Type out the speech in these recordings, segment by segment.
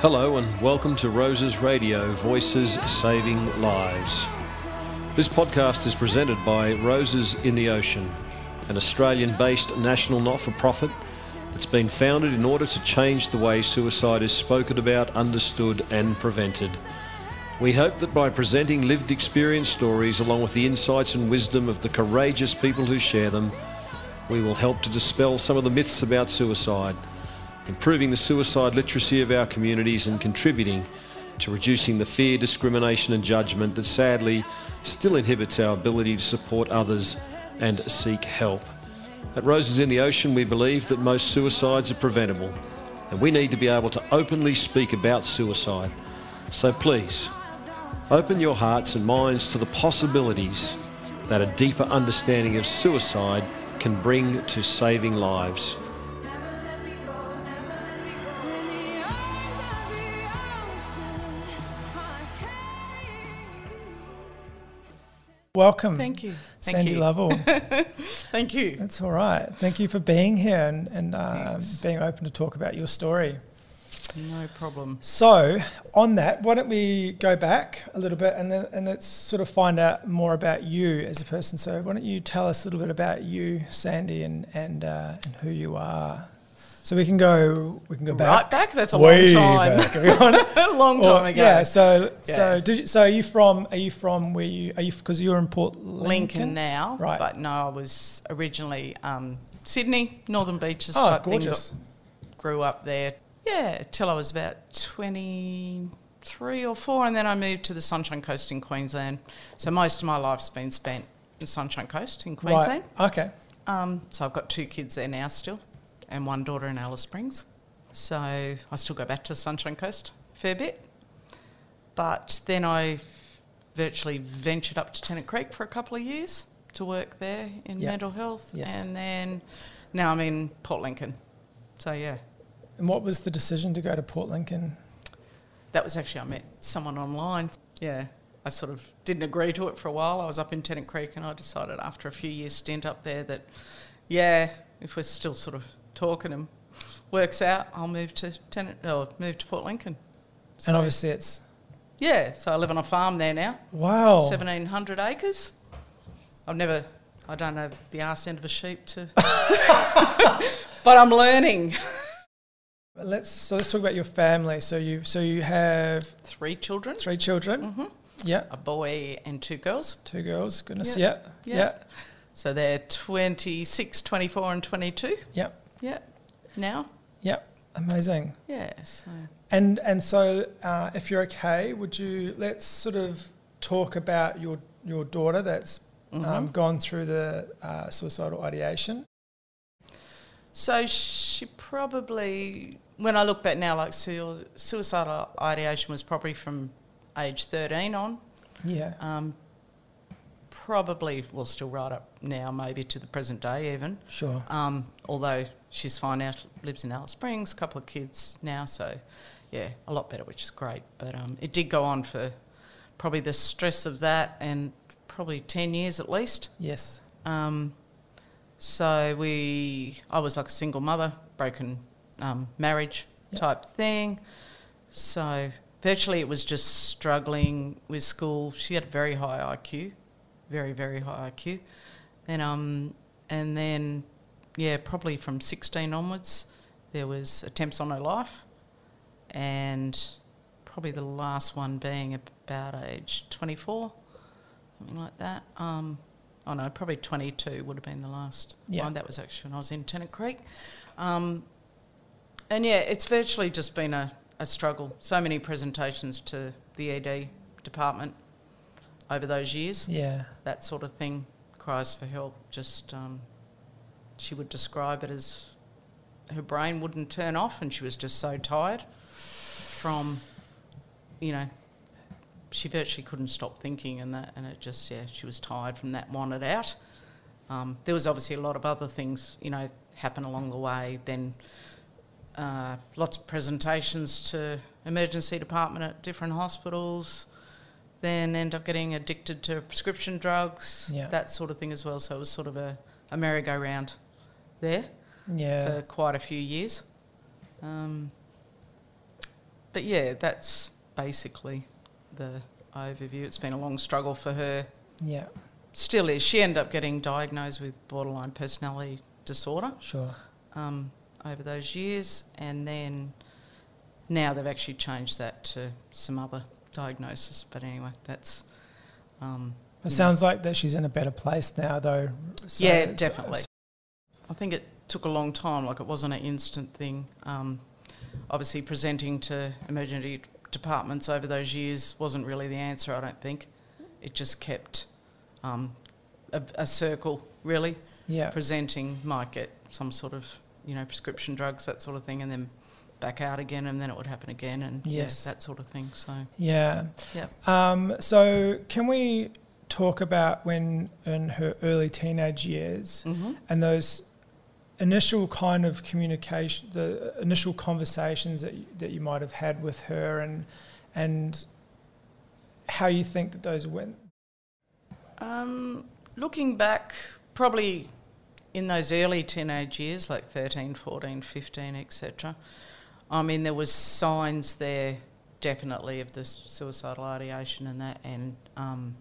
Hello and welcome to Roses Radio Voices Saving Lives. This podcast is presented by Roses in the Ocean, an Australian based national not for profit that's been founded in order to change the way suicide is spoken about, understood, and prevented. We hope that by presenting lived experience stories along with the insights and wisdom of the courageous people who share them, we will help to dispel some of the myths about suicide improving the suicide literacy of our communities and contributing to reducing the fear, discrimination and judgment that sadly still inhibits our ability to support others and seek help. At Roses in the Ocean, we believe that most suicides are preventable, and we need to be able to openly speak about suicide. So please, open your hearts and minds to the possibilities that a deeper understanding of suicide can bring to saving lives. Welcome. Thank you. Thank Sandy you. Lovell. Thank you. That's all right. Thank you for being here and, and um, being open to talk about your story. No problem. So, on that, why don't we go back a little bit and then and let's sort of find out more about you as a person. So, why don't you tell us a little bit about you, Sandy, and and uh, and who you are? So we can go we can go back. Right back? That's a long time. back, a long Or- time ago. Yeah. So so did you, so are you from are you from where you are you because you're in Port Lincoln, Lincoln now. Right. But no, I was originally um, Sydney, Northern Beaches Oh, type gorgeous. thing. Grew up there. Yeah, till I was about 23 or 4, and then I moved to the Sunshine Coast in Queensland. So most of my life's been spent in Sunshine Coast in Queensland. Right. Okay. Um, so I've got two kids there now still, and one daughter in Alice Springs. So I still go back to Sunshine Coast a fair bit. But then I virtually ventured up to Tennant Creek for a couple of years to work there in Yeah. mental health. Yes. And then now I'm in Port Lincoln. So yeah, And what was the decision to go to Port Lincoln? that was actually, I met someone online. Yeah, I sort of didn't agree to it for a while. I was up in Tennant Creek and I decided after a few years stint up there that, yeah, if we're still sort of talking and works out, I'll move to Tennant, or move to Port Lincoln. and obviously, it's Yeah, so I live on a farm there now, wow. 1,700 acres. I've never, I don't know the arse end of a sheep to, but I'm learning. Let's so let's talk about your family. So you so you have Three children, three children. hmm Yeah, a boy and two girls. two girls. Goodness. Yeah. Yeah. Yeah. Yeah. So they're 26, 24 and 22. Yeah. Yeah, now. Yep. Amazing. Yeah, so And and so uh, if you're okay, would you let's sort of talk about your your daughter that's um, mhm. gone through the uh, suicidal ideation. So she probably, when I look back now, like sui- suicidal ideation was probably from age 13 on. Yeah. Um, probably, will still right up now, maybe to the present day even. Sure. Um, although she's fine now, lives in Alice Springs, couple of kids now, so yeah, a lot better, which is great. But um, it did go on for probably the stress of that and probably 10 years at least. Yes. Um, so we, I was like a single mother, broken um, marriage Yep. type thing. So virtually it was just struggling with school. She had a very high IQ, very very high IQ, and um and then yeah probably from sixteen onwards there was attempts on her life, and probably the last one being about age twenty four, something like that. Um, oh no, probably 22 would have been the last Yeah. one. That was actually when I was in Tennant Creek. Um, and yeah, it's virtually just been a, a struggle. So many presentations to the ED department over those years, Yeah. that sort of thing, cries for help. Just, um, she would describe it as her brain wouldn't turn off and she was just so tired from, you know, she virtually couldn't stop thinking and that, and it just, yeah, she was tired from that, wanted out. Um, there was obviously a lot of other things, you know, happen along the way. Then uh, lots of presentations to emergency department at different hospitals. Then end up getting addicted to prescription drugs, Yeah. that sort of thing as well. So it was sort of a, a merry-go-round there Yeah. for quite a few years. Um, but yeah, that's basically the overview. It's been a long struggle for her. Yeah, Still is. She ended up getting diagnosed with borderline personality disorder sure. um, over those years, and then now they've actually changed that to some other diagnosis. But anyway, that's. Um, It you know. sounds like that she's in a better place now, though. So yeah, definitely. I think it took a long time. Like it wasn't an instant thing. Um, obviously, presenting to emergency departments over those years wasn't really the answer. I don't think. It just kept um, a, a circle. Really, Yeah, presenting might get some sort of you know prescription drugs, that sort of thing, and then back out again, and then it would happen again, and yeah, Yes. that sort of thing. So yeah. yeah. Um, so, can we talk about when in her early teenage years hmm and those initial kind of communication, the initial conversations that you, that you might have had with her, and and how you think that those went? Um, looking back, probably in those early teenage years, like 13, 14, 15, etc., I mean, there was signs there definitely of the suicidal ideation and that. And um,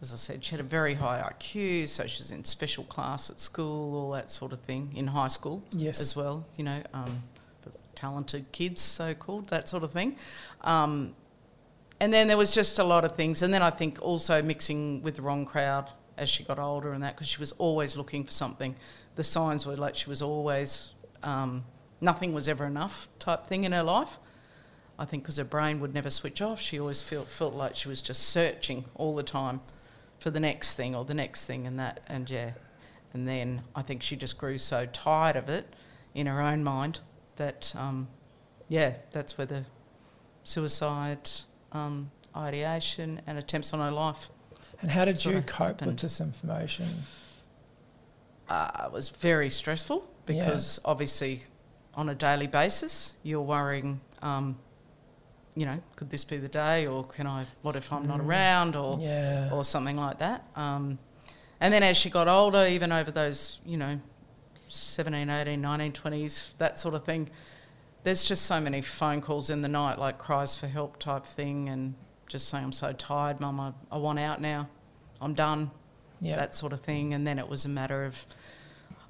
as I said, she had a very high IQ, so she was in special class at school, all that sort of thing, in high school Yes. as well, you know, um, talented kids, so called, that sort of thing. Um, and then there was just a lot of things. And then I think also mixing with the wrong crowd as she got older and that, because she was always looking for something. The signs were like she was always, um, nothing was ever enough type thing in her life. I think because her brain would never switch off, she always felt, felt like she was just searching all the time for the next thing or the next thing and that. And yeah, and then I think she just grew so tired of it in her own mind that, um, yeah, that's where the suicide um, ideation and attempts on her life And how did you cope happened. with this information? uh, was very stressful Yeah. because obviously on a daily basis you're worrying, um, you know, could this be the day or can I, what if I'm not Mm. around or, Yeah. or something like that. Um, and then as she got older, even over those, you know, 17, 18, 19, 20s, that sort of thing, there's just so many phone calls in the night, like cries for help type thing, and just saying, I'm so tired, mum, I, I want out now, I'm done, yeah. that sort of thing. And then it was a matter of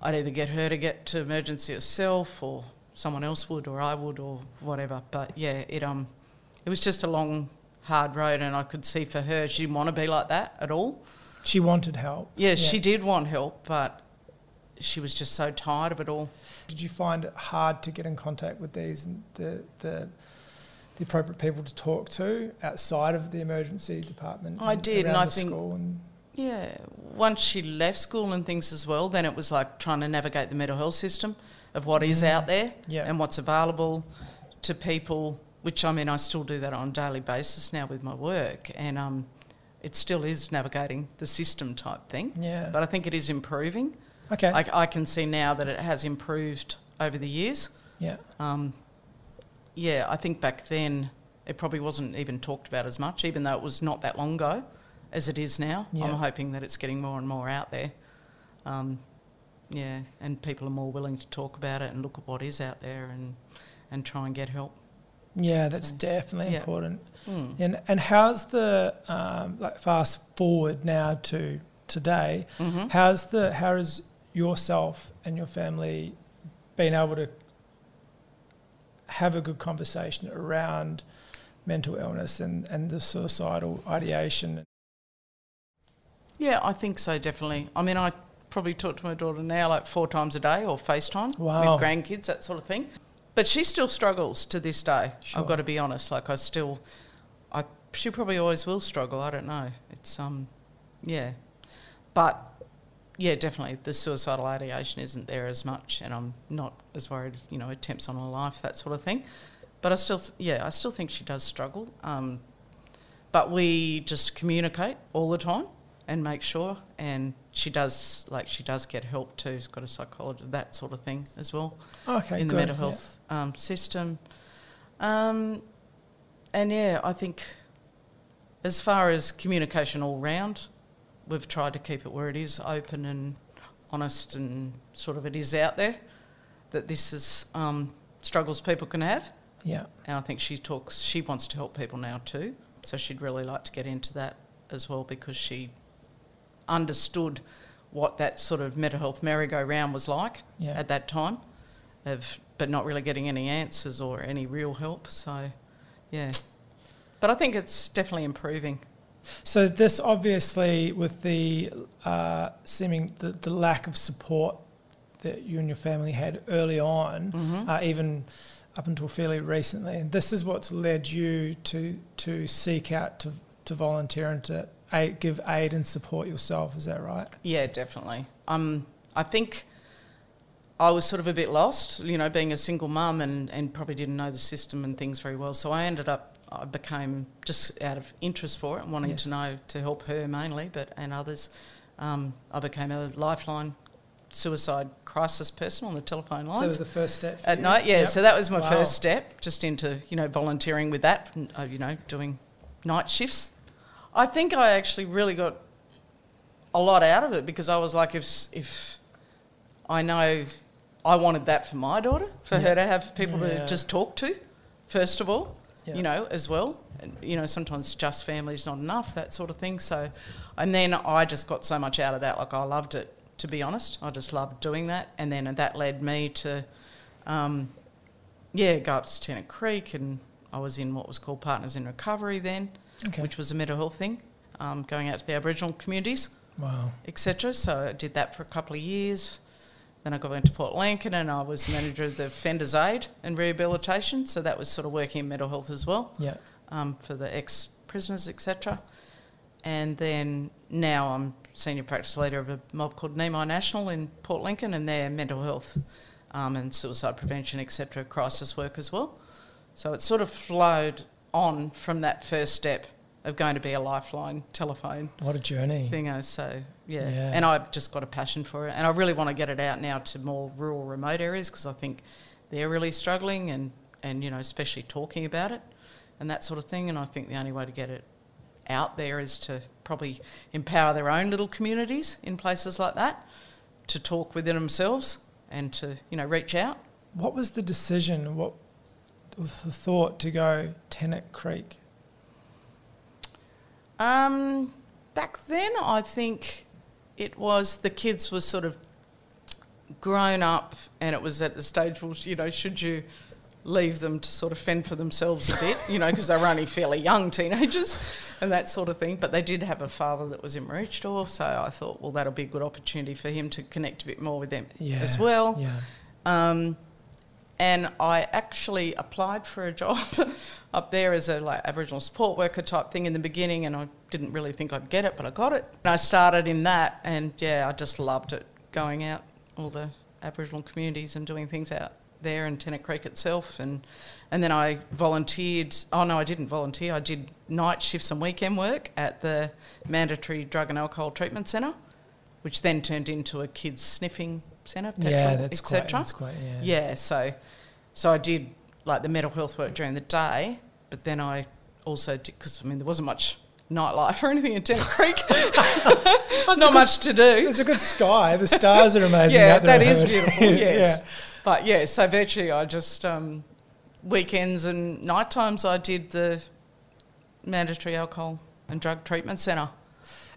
I'd either get her to get to emergency herself or someone else would or I would or whatever. But yeah, it um it was just a long, hard road and I could see for her she didn't want to be like that at all. she wanted help. Yeah, she did want help, but she was just so tired of it all. Did you find it hard to get in contact with these and the the the appropriate people to talk to outside of the emergency department? I did, and I think- school and Yeah, once she left school and things as well, then it was like trying to navigate the mental health system of what is Mm. out there and what's available to people. Which I mean, I still do that on a daily basis now with my work, and um, it still is navigating the system type thing. yeah. But I think it is improving. okay, I, I can see now that it has improved over the years. yeah, Um, yeah, I think back then it probably wasn't even talked about as much, even though it was not that long ago as it is now. Yeah. I'm hoping that it's getting more and more out there. Um, yeah, and people are more willing to talk about it and look at what is out there and, and try and get help. yeah. That's So, definitely yeah. important. Mm. And and how's the um, like fast forward now to today? hmm How's the how has yourself and your family been able to have a good conversation around mental illness and, and the suicidal ideation? Yeah, I think so, definitely. I mean, I probably talk to my daughter now like four times a day or FaceTime Wow. with grandkids, that sort of thing. But she still struggles to this day. Sure. I've got to be honest. Like I still, I she probably always will struggle. I don't know. It's um, yeah, but yeah, definitely the suicidal ideation isn't there as much, and I'm not as worried. You know, attempts on her life, that sort of thing. But I still, yeah, I still think she does struggle. Um, but we just communicate all the time and make sure. And she does, like, she does get help too. She's got a psychologist, that sort of thing as well Okay, in the good, mental yeah. health um, system. Um, and yeah, I think as far as communication all round, we've tried to keep it where it is open and honest and sort of it is out there that this is um, struggles people can have. Yeah. And I think she talks, she wants to help people now too. So she'd really like to get into that as well because she understood what that sort of mental health merry-go-round was like Yeah. at that time, of but not really getting any answers or any real help. So, yeah. But I think it's definitely improving. So this obviously, with the uh, seeming the, the lack of support that you and your family had early on, Mhm. uh, even up until fairly recently, and this is what's led you to to seek out to to volunteer and to aid, give aid and support yourself. Is that right? Yeah, definitely. Um, I think I was sort of a bit lost, you know, being a single mum and, and probably didn't know the system and things very well. So I ended up, I became just out of interest for it and wanting Yes. to know to help her mainly, but and others. Um, I became a lifeline suicide crisis person on the telephone lines So it was the first step for at you? night. Yeah, Yep. so that was my Wow. first step, just into you know volunteering with that, uh, you know, doing night shifts. I think I actually really got a lot out of it because I was like, if if I know I wanted that for my daughter, for Yeah. her to have people Yeah. to just talk to, first of all, Yeah. you know, as well. And, you know, sometimes just family is not enough, that sort of thing. So, and then I just got so much out of that. Like I loved it, to be honest. I just loved doing that, and then that led me to, um, yeah, go up to Tennant Creek, and I was in what was called Partners in Recovery then, Okay. which was a mental health thing, um, going out to the Aboriginal communities wow. etc. So I did that for a couple of years. Then I got into Port Lincoln and I was manager of the Offenders Aid and Rehabilitation. So that was sort of working in mental health as well Yeah. um, for the ex prisoners, etc. And then now I'm senior practice leader of a mob called Neami National in Port Lincoln, and they're mental health um, and suicide prevention, etc., crisis work as well. So it sort of flowed on from that first step of going to be a lifeline telephone What a journey. thingo. So yeah. Yeah. and I've just got a passion for it, and I really want to get it out now to more rural, remote areas because I think they're really struggling, and and you know, especially talking about it and that sort of thing. And I think the only way to get it out there is to probably empower their own little communities in places like that to talk within themselves and to you know reach out. What was the decision? What was the thought to go Tennant Creek? Um, back then, I think it was the kids were sort of grown up, and it was at the stage, well, you know, should you leave them to sort of fend for themselves a bit, you know, because they were only fairly young teenagers and that sort of thing. But they did have a father that was in Maroochydore, so I thought, well, that'll be a good opportunity for him to connect a bit more with them Yeah. as well. Yeah. Um, and I actually applied for a job up there as a like Aboriginal support worker type thing in the beginning, and I didn't really think I'd get it, but I got it. And I started in that, and yeah, I just loved it, going out all the Aboriginal communities and doing things out there in Tennant Creek itself, and and then I volunteered. Oh no, I didn't volunteer. I did night shifts and weekend work at the mandatory drug and alcohol treatment centre, which then turned into a kids sniffing centre, yeah, petrol, that's quite, etc. that's quite, yeah. Yeah, so so I did like the mental health work during the day, but then I also did because I mean there wasn't much nightlife or anything in Tennant Creek. Not much to do. There's a good sky. The stars are amazing. Yeah, out there, that I is heard. beautiful. Yes, but yeah, so virtually I just um, weekends and night times I did the mandatory alcohol and drug treatment centre.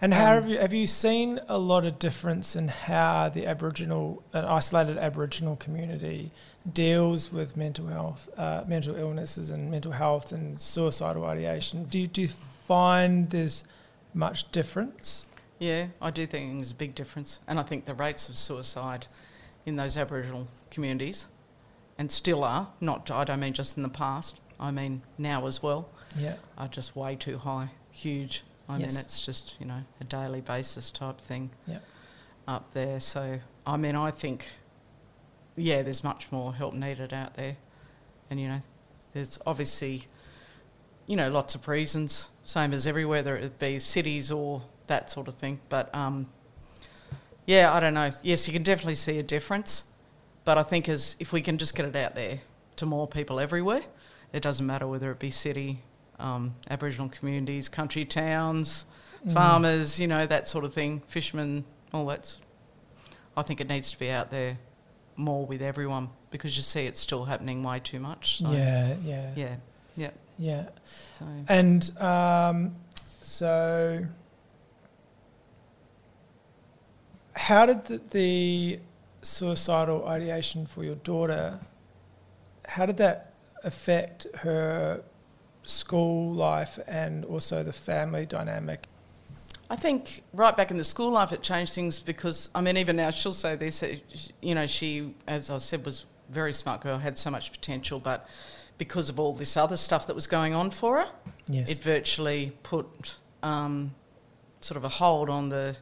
And how Um, have you have you seen a lot of difference in how the Aboriginal, an isolated Aboriginal community, deals with mental health, uh, mental illnesses, and mental health and suicidal ideation? Do you, do you find there's much difference? Yeah, I do think there's a big difference. And I think the rates of suicide in those Aboriginal communities, and still are, not, I don't mean just in the past, I mean now as well, Yeah, are just way too high, huge. I Yes. mean, it's just, you know, a daily basis type thing Yeah. up there. So, I mean, I think, yeah, there's much more help needed out there. And, you know, there's obviously, you know, lots of reasons, same as everywhere, whether it be cities or that sort of thing. But, um, yeah, I don't know. Yes, you can definitely see a difference. But I think as if we can just get it out there to more people everywhere, it doesn't matter whether it be city, um, Aboriginal communities, country towns, Mm. farmers, you know, that sort of thing, fishermen, all that's. I think it needs to be out there more with everyone because you see it's still happening way too much. So, yeah, yeah, yeah, yeah. yeah. So And um, so, how did the, the suicidal ideation for your daughter? How did that affect her school life and also the family dynamic? I think right back in the school life, it changed things because I mean, even now she'll say this. You know, she, as I said, was a very smart girl, had so much potential, but because of all this other stuff that was going on for her, Yes. it virtually put um, sort of a hold on the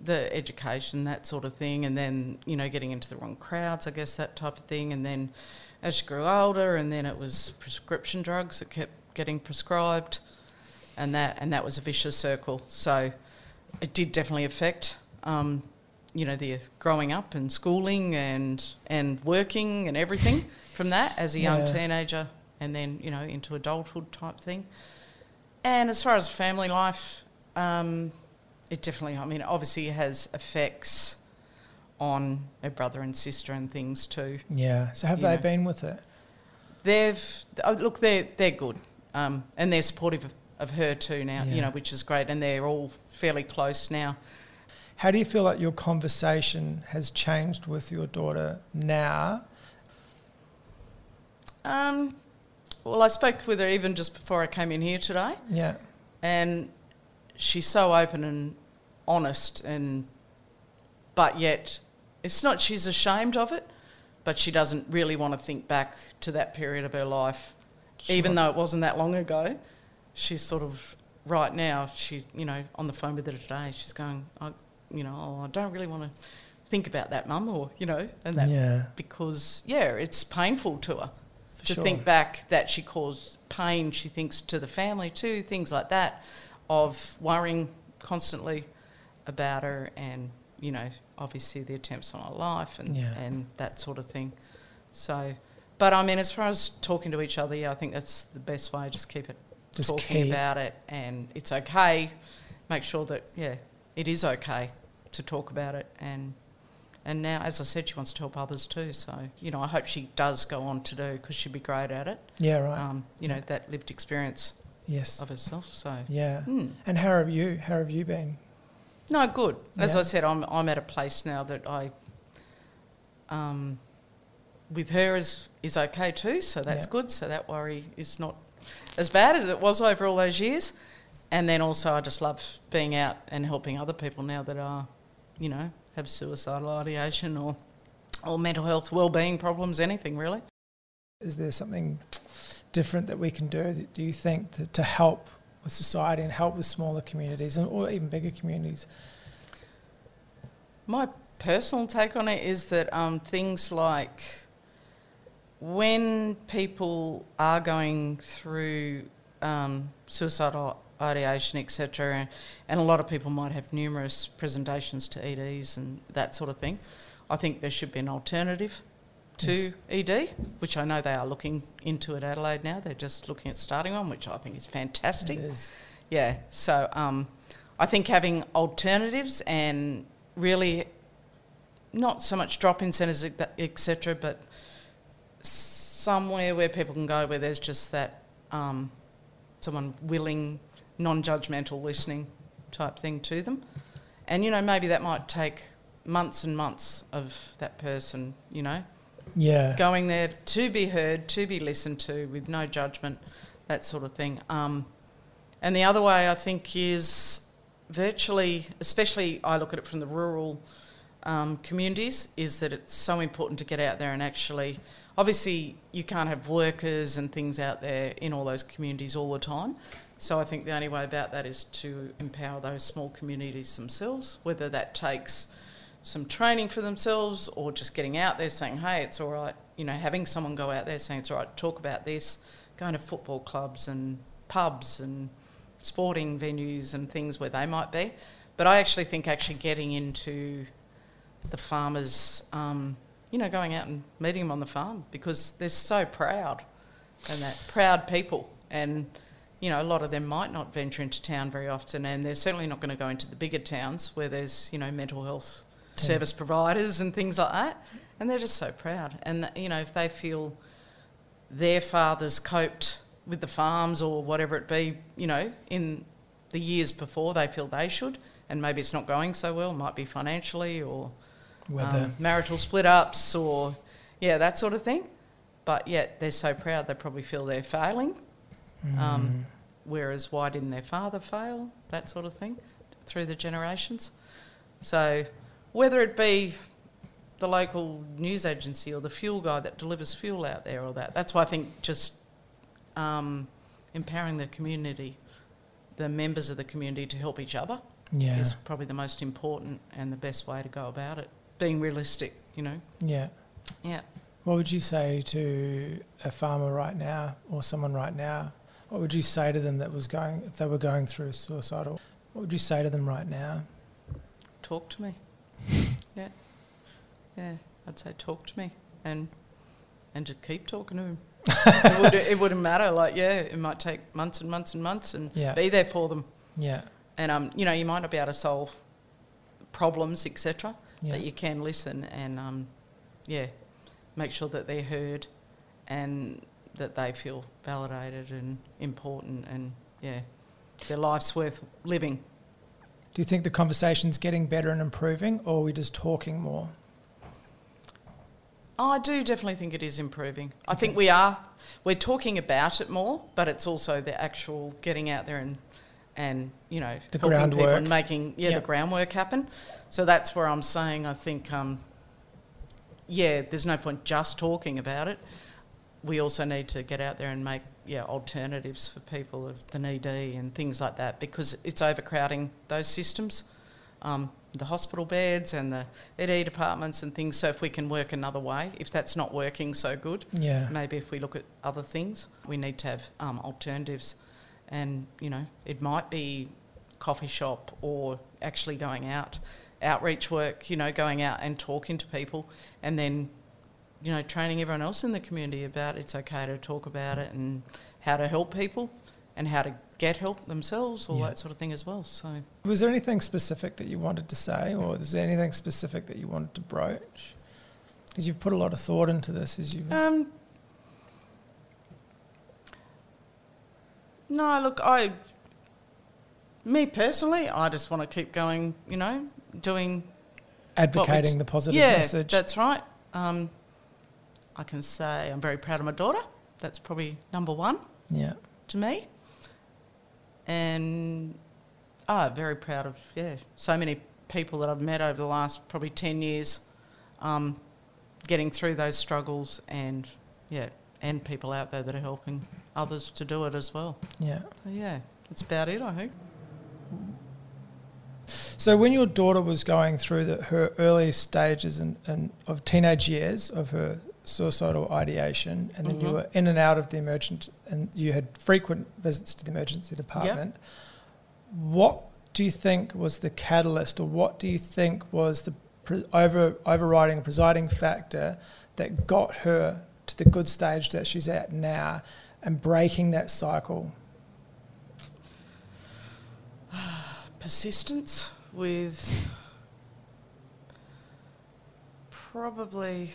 the education, that sort of thing, and then you know getting into the wrong crowds, I guess that type of thing, and then as she grew older, and then it was prescription drugs that kept getting prescribed, and that and that was a vicious circle. So it did definitely affect. Um, you know, the growing up and schooling and and working and everything from that as a young Yeah. teenager, and then you know into adulthood type thing. And as far as family life, um, it definitely, I mean, obviously has effects on her brother and sister and things too. yeah. So have they know. been with it? They've, oh, look, they're, they're good. Um, and they're supportive of, of her too now, Yeah. you know, which is great. And they're all fairly close now. How do you feel like your conversation has changed with your daughter now? Um, well, I spoke with her even just before I came in here today. Yeah. and she's so open and honest and but yet it's not she's ashamed of it but she doesn't really want to think back to that period of her life even though it wasn't that long ago she's sort of right now she you know on the phone with her today she's going I, you know oh, I don't really want to think about that mum or you know and that yeah. because yeah it's painful to her For to sure. think back that she caused pain, she thinks to the family too, things like that, of worrying constantly about her and, you know, obviously the attempts on her life and, Yeah. and that sort of thing. So, but I mean, as far as talking to each other, yeah, I think that's the best way, just keep it Just talking keep- about it and it's okay. Make sure that, yeah, it is okay to talk about it and and now, as I said, she wants to help others too. So, you know, I hope she does go on to do because she'd be great at it. Yeah, right. Um, you know, that lived experience yes. of herself. So, Yeah. Hmm. And how have you? How have you been? no, good. As Yeah. I said, I'm I'm at a place now that I, um, with her is is okay too. So that's Yeah. good. So that worry is not as bad as it was over all those years. And then also, I just love being out and helping other people now that are, you know, have suicidal ideation or or mental health well-being problems, anything really. Is there something different that we can do, do you think, to, to help with society and help with smaller communities and, or even bigger communities? My personal take on it is that um, things like when people are going through um, suicidal ideation, etc., and, and a lot of people might have numerous presentations to EDs and that sort of thing, I think there should be an alternative to Yes. ED, which I know they are looking into at Adelaide now. They're just looking at starting one, which I think is fantastic. It is. Yeah, so um, I think having alternatives and really not so much drop-in centres, etc., but somewhere where people can go where there's just that um, someone willing, non-judgmental listening type thing to them, and you know maybe that might take months and months of that person, you know, Yeah. going there to be heard, to be listened to with no judgment, that sort of thing. Um, and the other way I think is virtually, especially I look at it from the rural um, communities, is that it's so important to get out there and actually, obviously, you can't have workers and things out there in all those communities all the time. So I think the only way about that is to empower those small communities themselves, whether that takes some training for themselves or just getting out there saying, hey, it's all right, you know, having someone go out there saying it's all right, talk about this, going to football clubs and pubs and sporting venues and things where they might be. But I actually think actually getting into the farmers, um, you know, going out and meeting them on the farm because they're so proud and that proud people. And, you know, a lot of them might not venture into town very often and they're certainly not going to go into the bigger towns where there's, you know, mental health service providers and things like that. And they're just so proud. And, you know, if they feel their fathers coped with the farms or whatever it be, you know, in the years before they feel they should, and maybe it's not going so well, might be financially or Weather. um, marital split ups or, yeah, that sort of thing. But yet they're so proud they probably feel they're failing. Mm. Um, whereas why didn't their father fail? That sort of thing through the generations. So whether it be the local news agency or the fuel guy that delivers fuel out there or that, that's why I think just um, empowering the community, the members of the community to help each other yeah. is probably the most important and the best way to go about it. Being realistic, you know. Yeah. Yeah. What would you say to a farmer right now or someone right now? What would you say to them that was going if they were going through suicidal? What would you say to them right now? talk to me. yeah, yeah. I'd say talk to me and and just keep talking to him. it, would, it wouldn't matter. Like, yeah, it might take months and months and months, and Yeah. be there for them. Yeah. And um, you know, you might not be able to solve problems, etc. Yeah. But you can listen and um, yeah, make sure that they're heard and that they feel validated and important, and yeah, their life's worth living. Do you think the conversation's getting better and improving, or are we just talking more? I do definitely think it is improving. I think we are. We're talking about it more, but it's also the actual getting out there and and you know The helping people groundwork. and making yeah, the groundwork happen. So that's where I'm saying I think um, yeah, there's no point just talking about it. We also need to get out there and make yeah alternatives for people of the ED and things like that because it's overcrowding those systems, um, the hospital beds and the ED departments and things. So if we can work another way, if that's not working so good, Yeah. maybe if we look at other things, we need to have um, alternatives. And, you know, it might be coffee shop or actually going out, outreach work, you know, going out and talking to people and then, you know, training everyone else in the community about it's okay to talk about it and how to help people and how to get help themselves, all Yeah. that sort of thing as well. So, Was there anything specific that you wanted to say, or is there anything specific that you wanted to broach? Because you've put a lot of thought into this, as you. Um, no, look, I, me personally, I just want to keep going, you know, doing. advocating the positive yeah, message. that's right. Um, I can say I'm very proud of my daughter. That's probably number one yeah. to me. And I'm very proud of, yeah, so many people that I've met over the last probably 10 years um, getting through those struggles and, yeah, and people out there that are helping others to do it as well. Yeah. So, yeah, that's about it, I think. So when your daughter was going through the, her early stages and, and of teenage years of her suicidal ideation, and then you Mhm. were in and out of the emergent, and you had frequent visits to the emergency department. What do you think was the catalyst, or what do you think was the pre- over overriding presiding factor that got her to the good stage that she's at now, and breaking that cycle? persistence with probably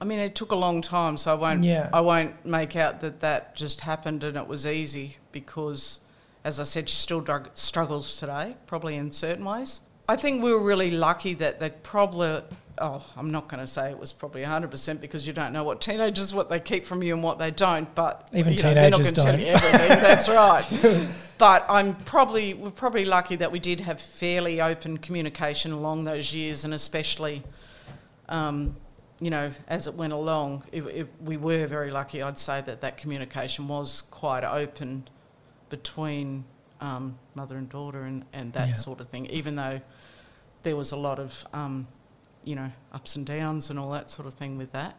I mean it took a long time so I won't Yeah. I won't make out that that just happened and it was easy because as I said she still drug, struggles today probably in certain ways I think we were really lucky that the problem oh I'm not going to say it was probably 100% because you don't know what teenagers what they keep from you and what they don't but Even you know, they're not teenagers tell don't. you everything that's right but I'm probably we're probably lucky that we did have fairly open communication along those years, and especially, um, you know, as it went along, it, it, we were very lucky. I'd say that that communication was quite open between um, mother and daughter, and, and that Yeah. sort of thing. Even though there was a lot of, um, you know, ups and downs and all that sort of thing with that.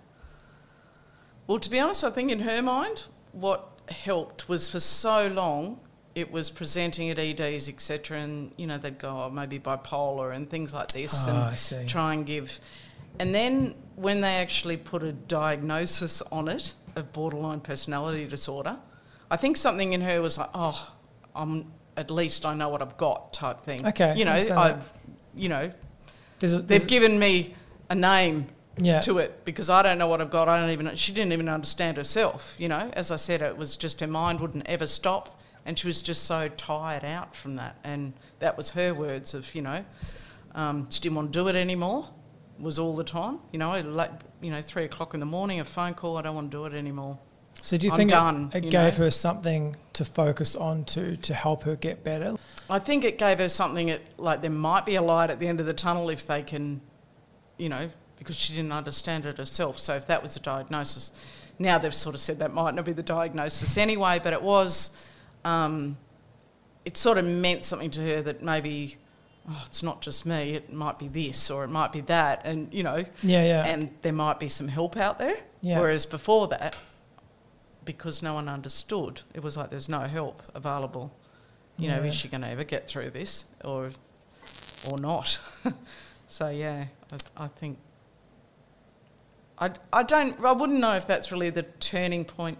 Well, to be honest, I think in her mind, what helped was for so long it was presenting at EDs, etc., and you know they'd go oh, maybe bipolar and things like this, Ah, and try and give. And then when they actually put a diagnosis on it of borderline personality disorder, I think something in her was like, oh, I'm at least I know what I've got type thing. Okay, You know, I. you know, There's a, they've a- given me a name yeah. to it because I don't know what I've got. I don't even. She didn't even understand herself. You know, as I said, it was just her mind wouldn't ever stop, and she was just so tired out from that. And that was her words of, you know, um, she didn't want to do it anymore. Was all the time. You know, like you know, three o'clock in the morning, a phone call. I don't want to do it anymore. So do you I'm think it- done, it, you gave know. her something to focus on to to help her get better? I think it gave her something. It, like there might be a light at the end of the tunnel if they can, you know, because she didn't understand it herself. So if that was a diagnosis, now they've sort of said that might not be the diagnosis anyway. But it was, um, it sort of meant something to her that maybe, oh, it's not just me. It might be this or it might be that, and you know, Yeah, yeah. and there might be some help out there. Yeah. Whereas before that, because no one understood, it was like there's no help available. You know, is she going to ever get through this or or not? so yeah, I, I think I, I don't I wouldn't know if that's really the turning point.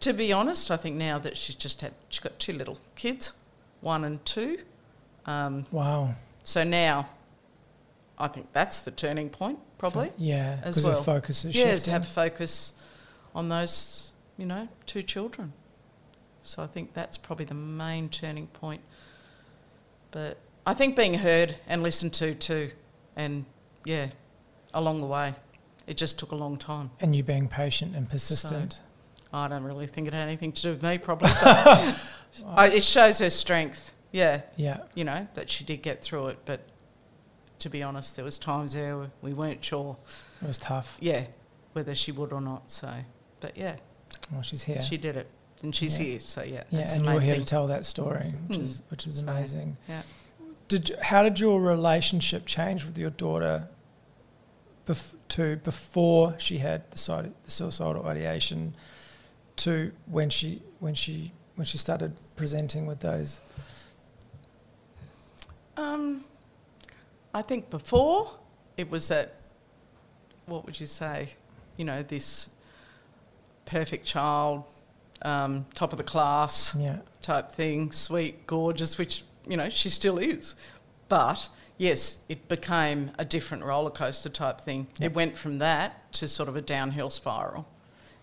To be honest, I think now that she's just had she's got two little kids, one and two. Um, wow. so now, I think that's the turning point, probably. Yeah, as because well. focus is Yeah, to have focus on those, you know, two children. So I think that's probably the main turning point. But I think being heard and listened to too, and yeah, along the way, it just took a long time. and you being patient and persistent. I don't really think it had anything to do with me, probably. I, it shows her strength. Yeah, yeah, you know that she did get through it. But to be honest, there was times there where we weren't sure. it was tough. Yeah, whether she would or not. So, but yeah, Well, she's here. she did it, and she's Yeah. here. So yeah, yeah, and you're here thing. to tell that story, which Mm. is which is So, amazing. yeah. Did you, how did your relationship change with your daughter bef- to before she had the, side, the suicidal ideation to when she when she when she started presenting with those? Um, I think before it was that. What would you say? You know, this perfect child, um, top of the class Yeah, type thing, sweet, gorgeous, which you know she still is. But yes, it became a different roller coaster type thing. Yep. It went from that to sort of a downhill spiral,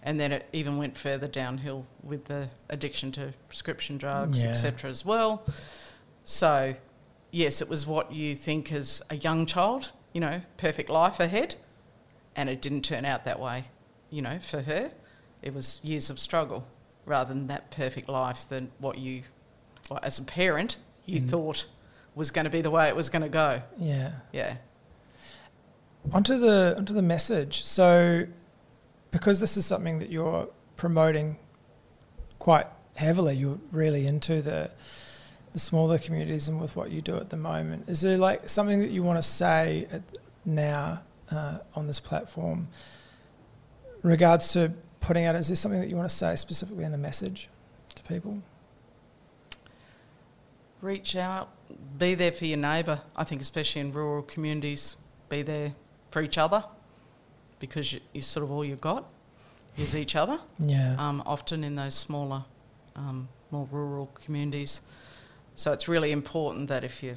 and then it even went further downhill with the addiction to prescription drugs, Yeah. etc. As well. So yes, it was what you think as a young child, you know, perfect life ahead, and it didn't turn out that way. You know, for her, it was years of struggle rather than that perfect life than what you, well, as a parent, you Mm. thought was going to be the way it was going to go. yeah. Yeah. Onto the onto the message. So, because this is something that you're promoting quite heavily, you're really into the the smaller communities and with what you do at the moment. Is there like something that you want to say at, now uh, on this platform, in regards to putting out? Is this something that you want to say specifically in a message to people? Reach out, be there for your neighbour. I think, especially in rural communities, be there for each other because you, you sort of all you've got is each other. Yeah. um, often in those smaller, um, more rural communities. So it's really important that if you,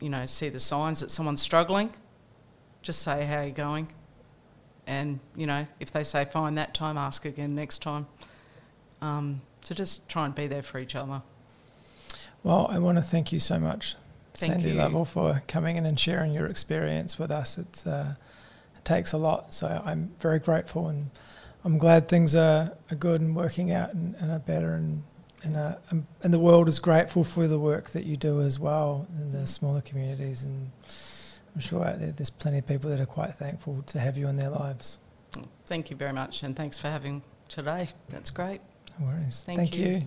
you know, see the signs that someone's struggling, just say how you're going, and you know, if they say fine that time, ask again next time. Um, so just try and be there for each other. Well, I want to thank you so much, Thank Sandy you. Lovell, for coming in and sharing your experience with us. It's, uh, it takes a lot, so I'm very grateful, and I'm glad things are, are good and working out and, and are better, and and, uh, and the world is grateful for the work that you do as well in the smaller communities, and I'm sure out there there's plenty of people that are quite thankful to have you in their lives. Thank you very much, and thanks for having today. That's great. No worries. Thank thank you. you.